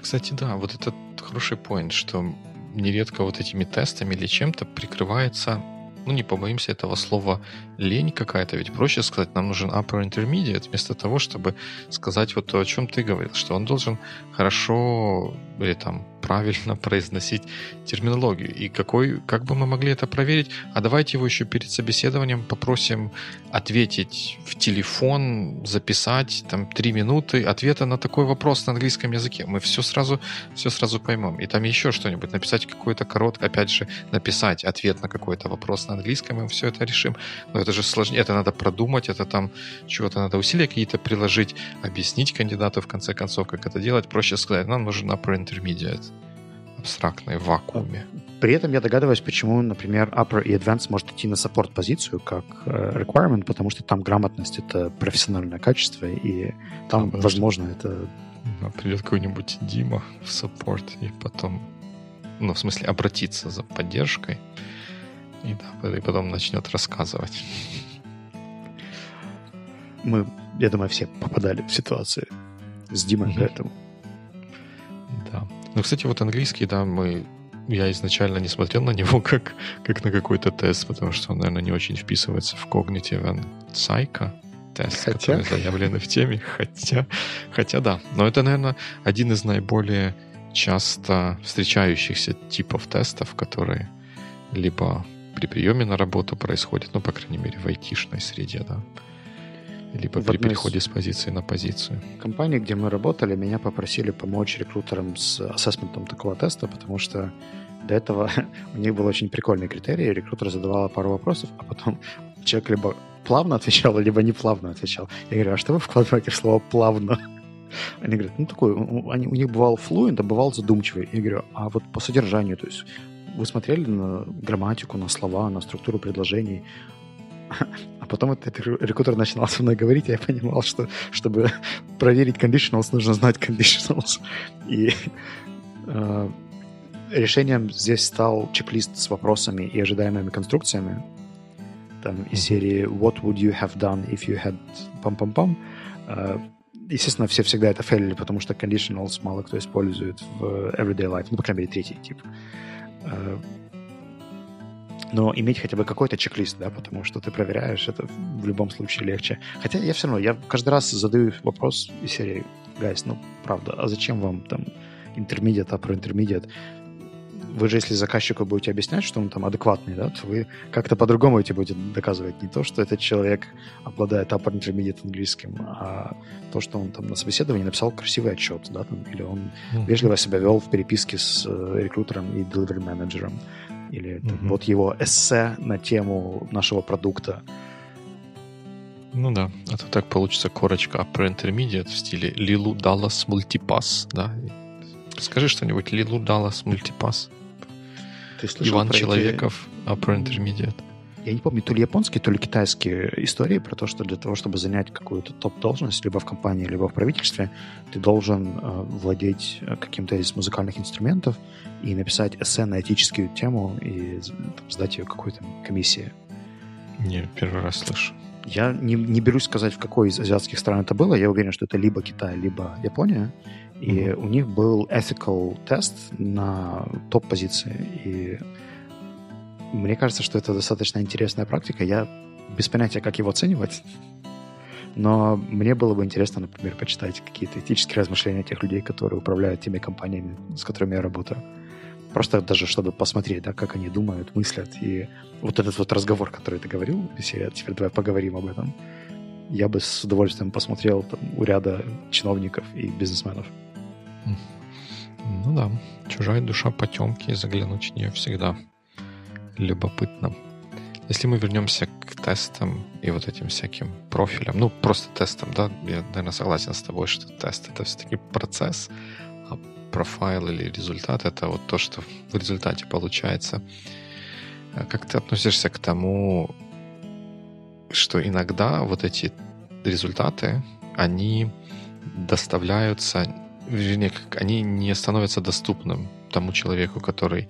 Кстати, да, вот это хороший point, что нередко вот этими тестами или чем-то прикрывается ну, не побоимся этого слова, лень какая-то. Ведь проще сказать, нам нужен upper intermediate, вместо того, чтобы сказать вот то, о чем ты говорил, что он должен хорошо или там правильно *laughs* произносить терминологию. И какой, как бы мы могли это проверить? А давайте его еще перед собеседованием попросим ответить в телефон, записать там три минуты ответа на такой вопрос на английском языке. Мы все сразу, все сразу поймем. И там еще что-нибудь, написать какой-то короткий, опять же, написать ответ на какой-то вопрос на английском, и мы все это решим. Но это же сложнее, это надо продумать, это там чего-то надо усилия какие-то приложить, объяснить кандидату в конце концов, как это делать. Проще сказать, нам нужен upper intermediate абстрактной в вакууме. При этом я догадываюсь, почему, например, Upper и Advanced может идти на саппорт-позицию как э, requirement, потому что там грамотность — это профессиональное качество, и там, а, возможно, что... это... Да, придет какой-нибудь Дима в саппорт, и потом, ну, в смысле, обратиться за поддержкой, и, да, и потом начнет рассказывать. Мы, я думаю, все попадали в ситуации с Димой, mm-hmm. поэтому... Да. Ну, кстати, вот английский, да, мы я изначально не смотрел на него *laughs* как, как на какой-то тест, потому что он, наверное, не очень вписывается в Cognitive and Psycho тест, хотя... который заявлены в теме, хотя, хотя да. Но это, наверное, один из наиболее часто встречающихся типов тестов, которые либо при приеме на работу происходят, ну, по крайней мере, в айтишной среде, да, либо в при переходе с позиции на позицию. В компании, где мы работали, меня попросили помочь рекрутерам с ассессментом такого теста, потому что до этого *laughs* у них был очень прикольный критерий. Рекрутер задавал пару вопросов, а потом человек либо плавно отвечал, либо не плавно отвечал. Я говорю, а что вы вкладываете в слово «плавно»? *laughs* Они говорят, ну такой, они, у них бывал флуент, а бывал задумчивый. Я говорю, а вот по содержанию, то есть вы смотрели на грамматику, на слова, на структуру предложений, а потом этот рекрутер начинал со мной говорить, и я понимал, что чтобы проверить conditionals, нужно знать conditionals. И э, решением здесь стал чек-лист с вопросами и ожидаемыми конструкциями. Там из серии «What would you have done if you had пам-пам-пам?» э, Естественно, все всегда это фейлили, потому что conditionals мало кто использует в everyday life. Ну, по крайней мере, третий тип. Э, но иметь хотя бы какой-то чек-лист, да, потому что ты проверяешь, это в любом случае легче. Хотя я все равно, я каждый раз задаю вопрос из серии, гайс, ну, правда, а зачем вам там интермедиат, upper intermediate? Вы же, если заказчику будете объяснять, что он там адекватный, да, то вы как-то по-другому эти будете доказывать. Не то, что этот человек обладает upper intermediate английским, а то, что он там на собеседовании написал красивый отчет, да, там, или он mm-hmm. вежливо себя вел в переписке с э, рекрутером и delivery менеджером или угу. вот его эссе на тему нашего продукта. Ну да, а то так получится корочка Upper Intermediate в стиле Лилу Даллас Мультипас, да? Скажи что-нибудь, Лилу Даллас Мультипас. Иван Человеков, эти... Upper Intermediate я не помню, то ли японские, то ли китайские истории про то, что для того, чтобы занять какую-то топ-должность, либо в компании, либо в правительстве, ты должен э, владеть э, каким-то из музыкальных инструментов и написать эссе на этическую тему и там, сдать ее какой-то комиссии. Не, первый раз слышу. Я не, не берусь сказать, в какой из азиатских стран это было. Я уверен, что это либо Китай, либо Япония. И mm-hmm. у них был ethical тест на топ-позиции. И мне кажется, что это достаточно интересная практика. Я без понятия, как его оценивать. Но мне было бы интересно, например, почитать какие-то этические размышления тех людей, которые управляют теми компаниями, с которыми я работаю. Просто даже чтобы посмотреть, да, как они думают, мыслят. И вот этот вот разговор, который ты говорил, если теперь давай поговорим об этом, я бы с удовольствием посмотрел там, у ряда чиновников и бизнесменов. Ну да, чужая душа потемки, заглянуть в нее всегда любопытно. Если мы вернемся к тестам и вот этим всяким профилям, ну, просто тестам, да, я, наверное, согласен с тобой, что тест — это все-таки процесс, а профайл или результат — это вот то, что в результате получается. А как ты относишься к тому, что иногда вот эти результаты, они доставляются, вернее, они не становятся доступным тому человеку, который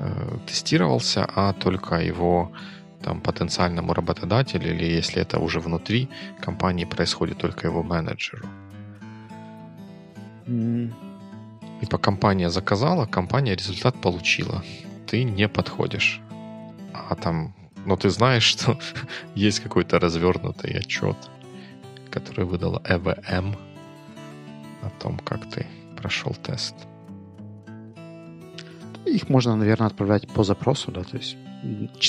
э, тестировался, а только его там, потенциальному работодателю, или если это уже внутри компании происходит только его менеджеру. Mm. Типа компания заказала, компания результат получила. Ты не подходишь. А там, ну ты знаешь, что *laughs* есть какой-то развернутый отчет, который выдала EVM о том, как ты прошел тест. Их можно, наверное, отправлять по запросу, да, то есть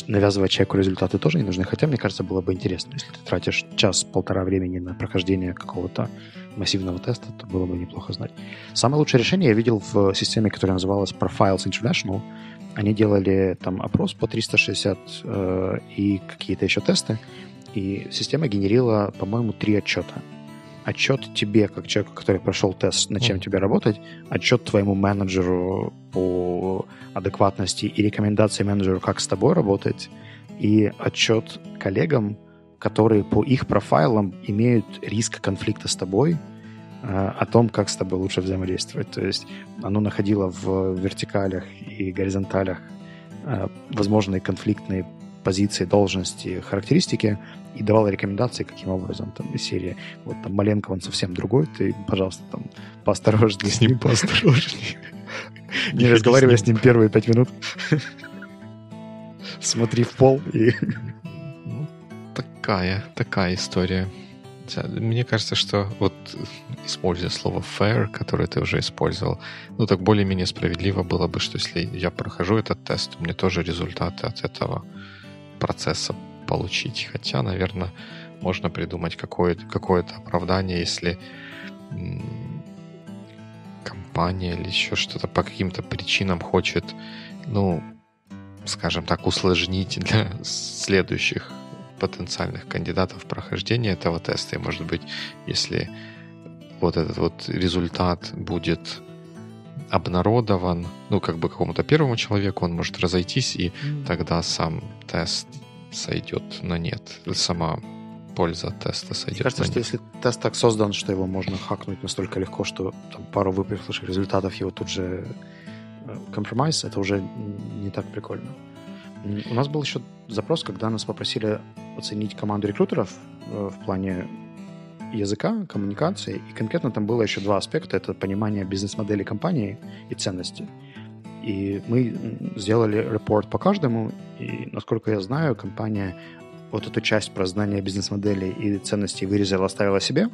навязывать человеку результаты тоже не нужны. Хотя, мне кажется, было бы интересно, если ты тратишь час-полтора времени на прохождение какого-то массивного теста, то было бы неплохо знать. Самое лучшее решение я видел в системе, которая называлась Profiles International. Они делали там опрос по 360 э, и какие-то еще тесты, и система генерила, по-моему, три отчета отчет тебе, как человеку, который прошел тест, над чем тебе работать, отчет твоему менеджеру по адекватности и рекомендации менеджеру, как с тобой работать, и отчет коллегам, которые по их профайлам имеют риск конфликта с тобой, э, о том, как с тобой лучше взаимодействовать. То есть оно находило в вертикалях и горизонталях э, возможные конфликтные позиции, должности, характеристики и давала рекомендации, каким образом там из серии вот там Маленко он совсем другой, ты, пожалуйста, там поосторожнее с ним, поосторожнее. *laughs* Не разговаривай с ним первые пять минут. Смотри в пол и... Ну, такая, такая история. Мне кажется, что вот используя слово fair, которое ты уже использовал, ну так более-менее справедливо было бы, что если я прохожу этот тест, у меня тоже результаты от этого процесса получить. Хотя, наверное, можно придумать какое-то какое оправдание, если компания или еще что-то по каким-то причинам хочет, ну, скажем так, усложнить для следующих потенциальных кандидатов прохождения этого теста. И, может быть, если вот этот вот результат будет обнародован, ну, как бы какому-то первому человеку, он может разойтись, и тогда сам тест сойдет на нет. Сама польза теста сойдет Мне кажется, что если тест так создан, что его можно хакнуть настолько легко, что там, пару выпавших результатов его тут же компромисс, это уже не так прикольно. У нас был еще запрос, когда нас попросили оценить команду рекрутеров э, в плане языка, коммуникации, и конкретно там было еще два аспекта. Это понимание бизнес-модели компании и ценностей. И мы сделали репорт по каждому, и, насколько я знаю, компания вот эту часть про знание бизнес-модели и ценностей вырезала, оставила себе,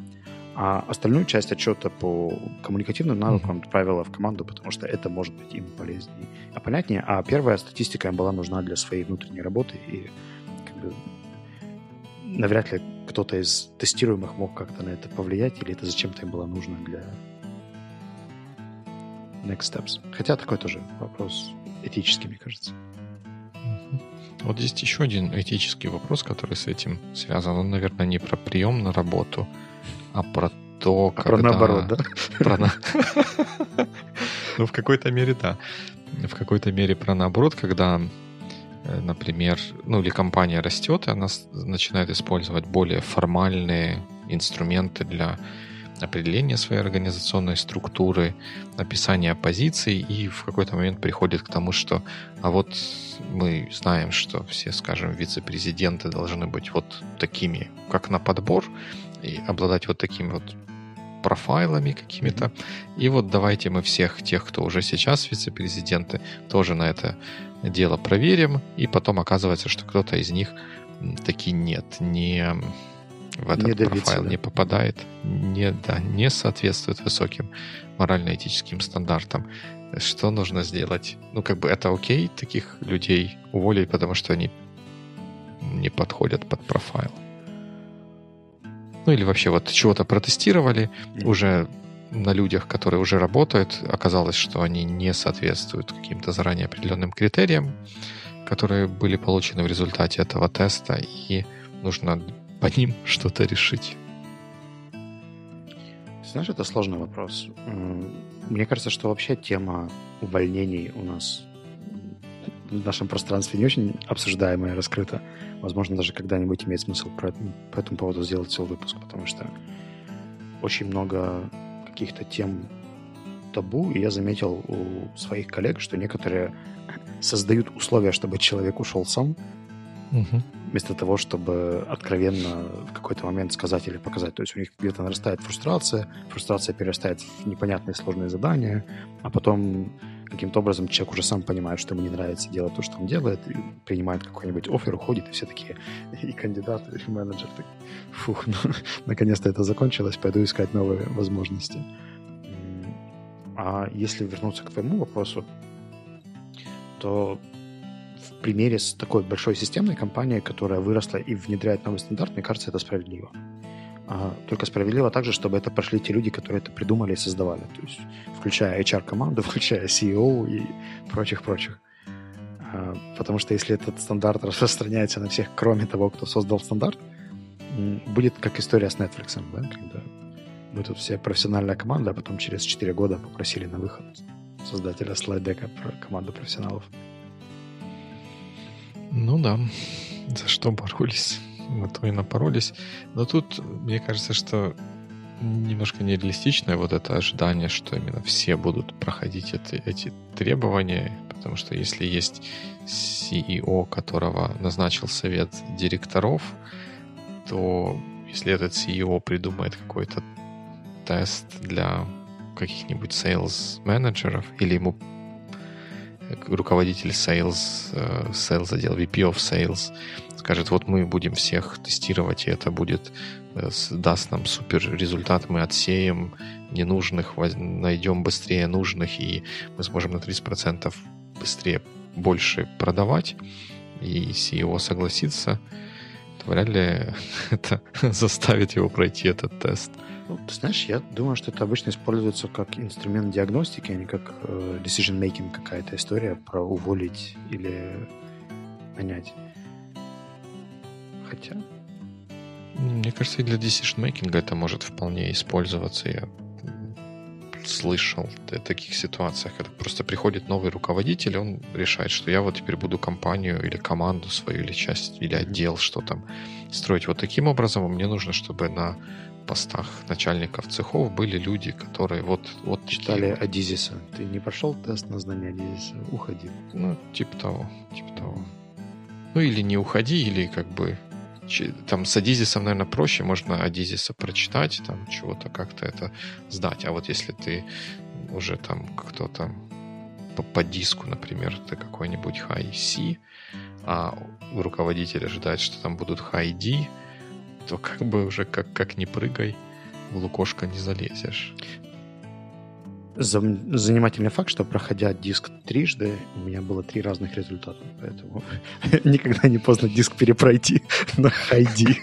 а остальную часть отчета по коммуникативным навыкам отправила в команду, потому что это может быть им полезнее, а понятнее. А первая статистика им была нужна для своей внутренней работы, и как бы навряд ли кто-то из тестируемых мог как-то на это повлиять, или это зачем-то им было нужно для next steps. Хотя такой тоже вопрос этический, мне кажется. Вот здесь еще один этический вопрос, который с этим связан. Он, наверное, не про прием на работу, а про то, а когда... Про наоборот, да? Про на... *laughs* Ну, в какой-то мере, да. В какой-то мере про наоборот, когда, например, ну, или компания растет, и она начинает использовать более формальные инструменты для определение своей организационной структуры, описание позиций, и в какой-то момент приходит к тому, что а вот мы знаем, что все, скажем, вице-президенты должны быть вот такими, как на подбор, и обладать вот такими вот профайлами какими-то. И вот давайте мы всех тех, кто уже сейчас вице-президенты, тоже на это дело проверим, и потом оказывается, что кто-то из них таки нет, не в этот не добиться, профайл да. не попадает, не, да, не соответствует высоким морально-этическим стандартам. Что нужно сделать? Ну, как бы это окей, таких людей уволить, потому что они не подходят под профайл. Ну или вообще вот чего-то протестировали, mm-hmm. уже на людях, которые уже работают, оказалось, что они не соответствуют каким-то заранее определенным критериям, которые были получены в результате этого теста, и нужно по ним *laughs* что-то решить? Знаешь, это сложный вопрос. Мне кажется, что вообще тема увольнений у нас в нашем пространстве не очень обсуждаемая, раскрыта. Возможно, даже когда-нибудь имеет смысл про, по этому поводу сделать целый выпуск, потому что очень много каких-то тем табу, и я заметил у своих коллег, что некоторые создают условия, чтобы человек ушел сам, угу. вместо того, чтобы откровенно в какой-то момент сказать или показать. То есть у них где-то нарастает фрустрация, фрустрация перерастает в непонятные сложные задания, а потом каким-то образом человек уже сам понимает, что ему не нравится делать то, что он делает, и принимает какой-нибудь офер, уходит, и все такие, *laughs* и кандидат, и менеджер, так, фух, ну, *laughs* наконец-то это закончилось, пойду искать новые возможности. А если вернуться к твоему вопросу, что в примере с такой большой системной компанией, которая выросла и внедряет новый стандарт, мне кажется, это справедливо. А, только справедливо также, чтобы это прошли те люди, которые это придумали и создавали. То есть, включая HR-команду, *laughs* включая CEO и прочих-прочих. А, потому что если этот стандарт *laughs* распространяется на всех, кроме того, кто создал стандарт, будет как история с Netflix, да, когда мы тут все профессиональная команда, а потом через 4 года попросили на выход создателя слайдека про команду профессионалов. Ну да, за что боролись, на то и напоролись. Но тут, мне кажется, что немножко нереалистичное вот это ожидание, что именно все будут проходить эти, эти требования, потому что если есть CEO, которого назначил совет директоров, то если этот CEO придумает какой-то тест для каких-нибудь sales менеджеров или ему руководитель sales, э, sales отдел, VP of sales скажет, вот мы будем всех тестировать, и это будет, э, даст нам супер результат, мы отсеем ненужных, найдем быстрее нужных, и мы сможем на 30% быстрее больше продавать, и CEO согласится, то вряд ли *laughs* это *laughs* заставит его пройти этот тест. Ну, ты знаешь, я думаю, что это обычно используется как инструмент диагностики, а не как э, decision-making какая-то история про уволить или нанять. Хотя... Мне кажется, и для decision-making это может вполне использоваться. Я слышал в таких ситуациях, когда просто приходит новый руководитель, он решает, что я вот теперь буду компанию или команду свою, или часть, или отдел, что там строить вот таким образом. Мне нужно, чтобы на постах начальников цехов были люди, которые вот... вот Читали такие. Адизиса. Ты не прошел тест на знание Адизиса? Уходи. Ну, типа того, типа того. Ну, или не уходи, или как бы там с Адизисом, наверное, проще, можно Адизиса прочитать, там чего-то как-то это сдать. А вот если ты уже там кто-то по, по диску, например, ты какой-нибудь high C, а руководитель ожидает, что там будут high D, то как бы уже как, как не прыгай, в лукошко не залезешь. Занимательный факт, что проходя диск трижды, у меня было три разных результата. Поэтому *laughs* никогда не поздно диск перепройти *laughs* на хайди.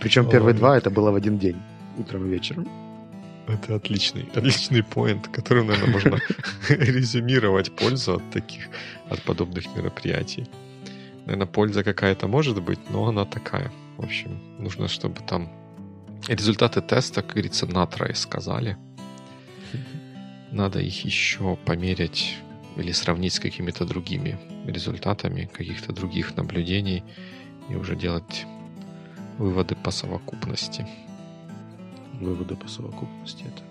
Причем первые два это было в один день, утром и вечером. Это отличный, отличный поинт, который, наверное, можно *laughs* резюмировать пользу от таких, от подобных мероприятий. Наверное, польза какая-то может быть, но она такая. В общем, нужно, чтобы там результаты теста, как говорится, на трое сказали. Надо их еще померять или сравнить с какими-то другими результатами каких-то других наблюдений и уже делать выводы по совокупности. Выводы по совокупности это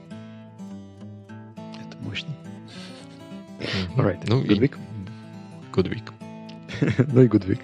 это мощно. Mm-hmm. All right. Ну, good week. Good week. *laughs* ну и good week.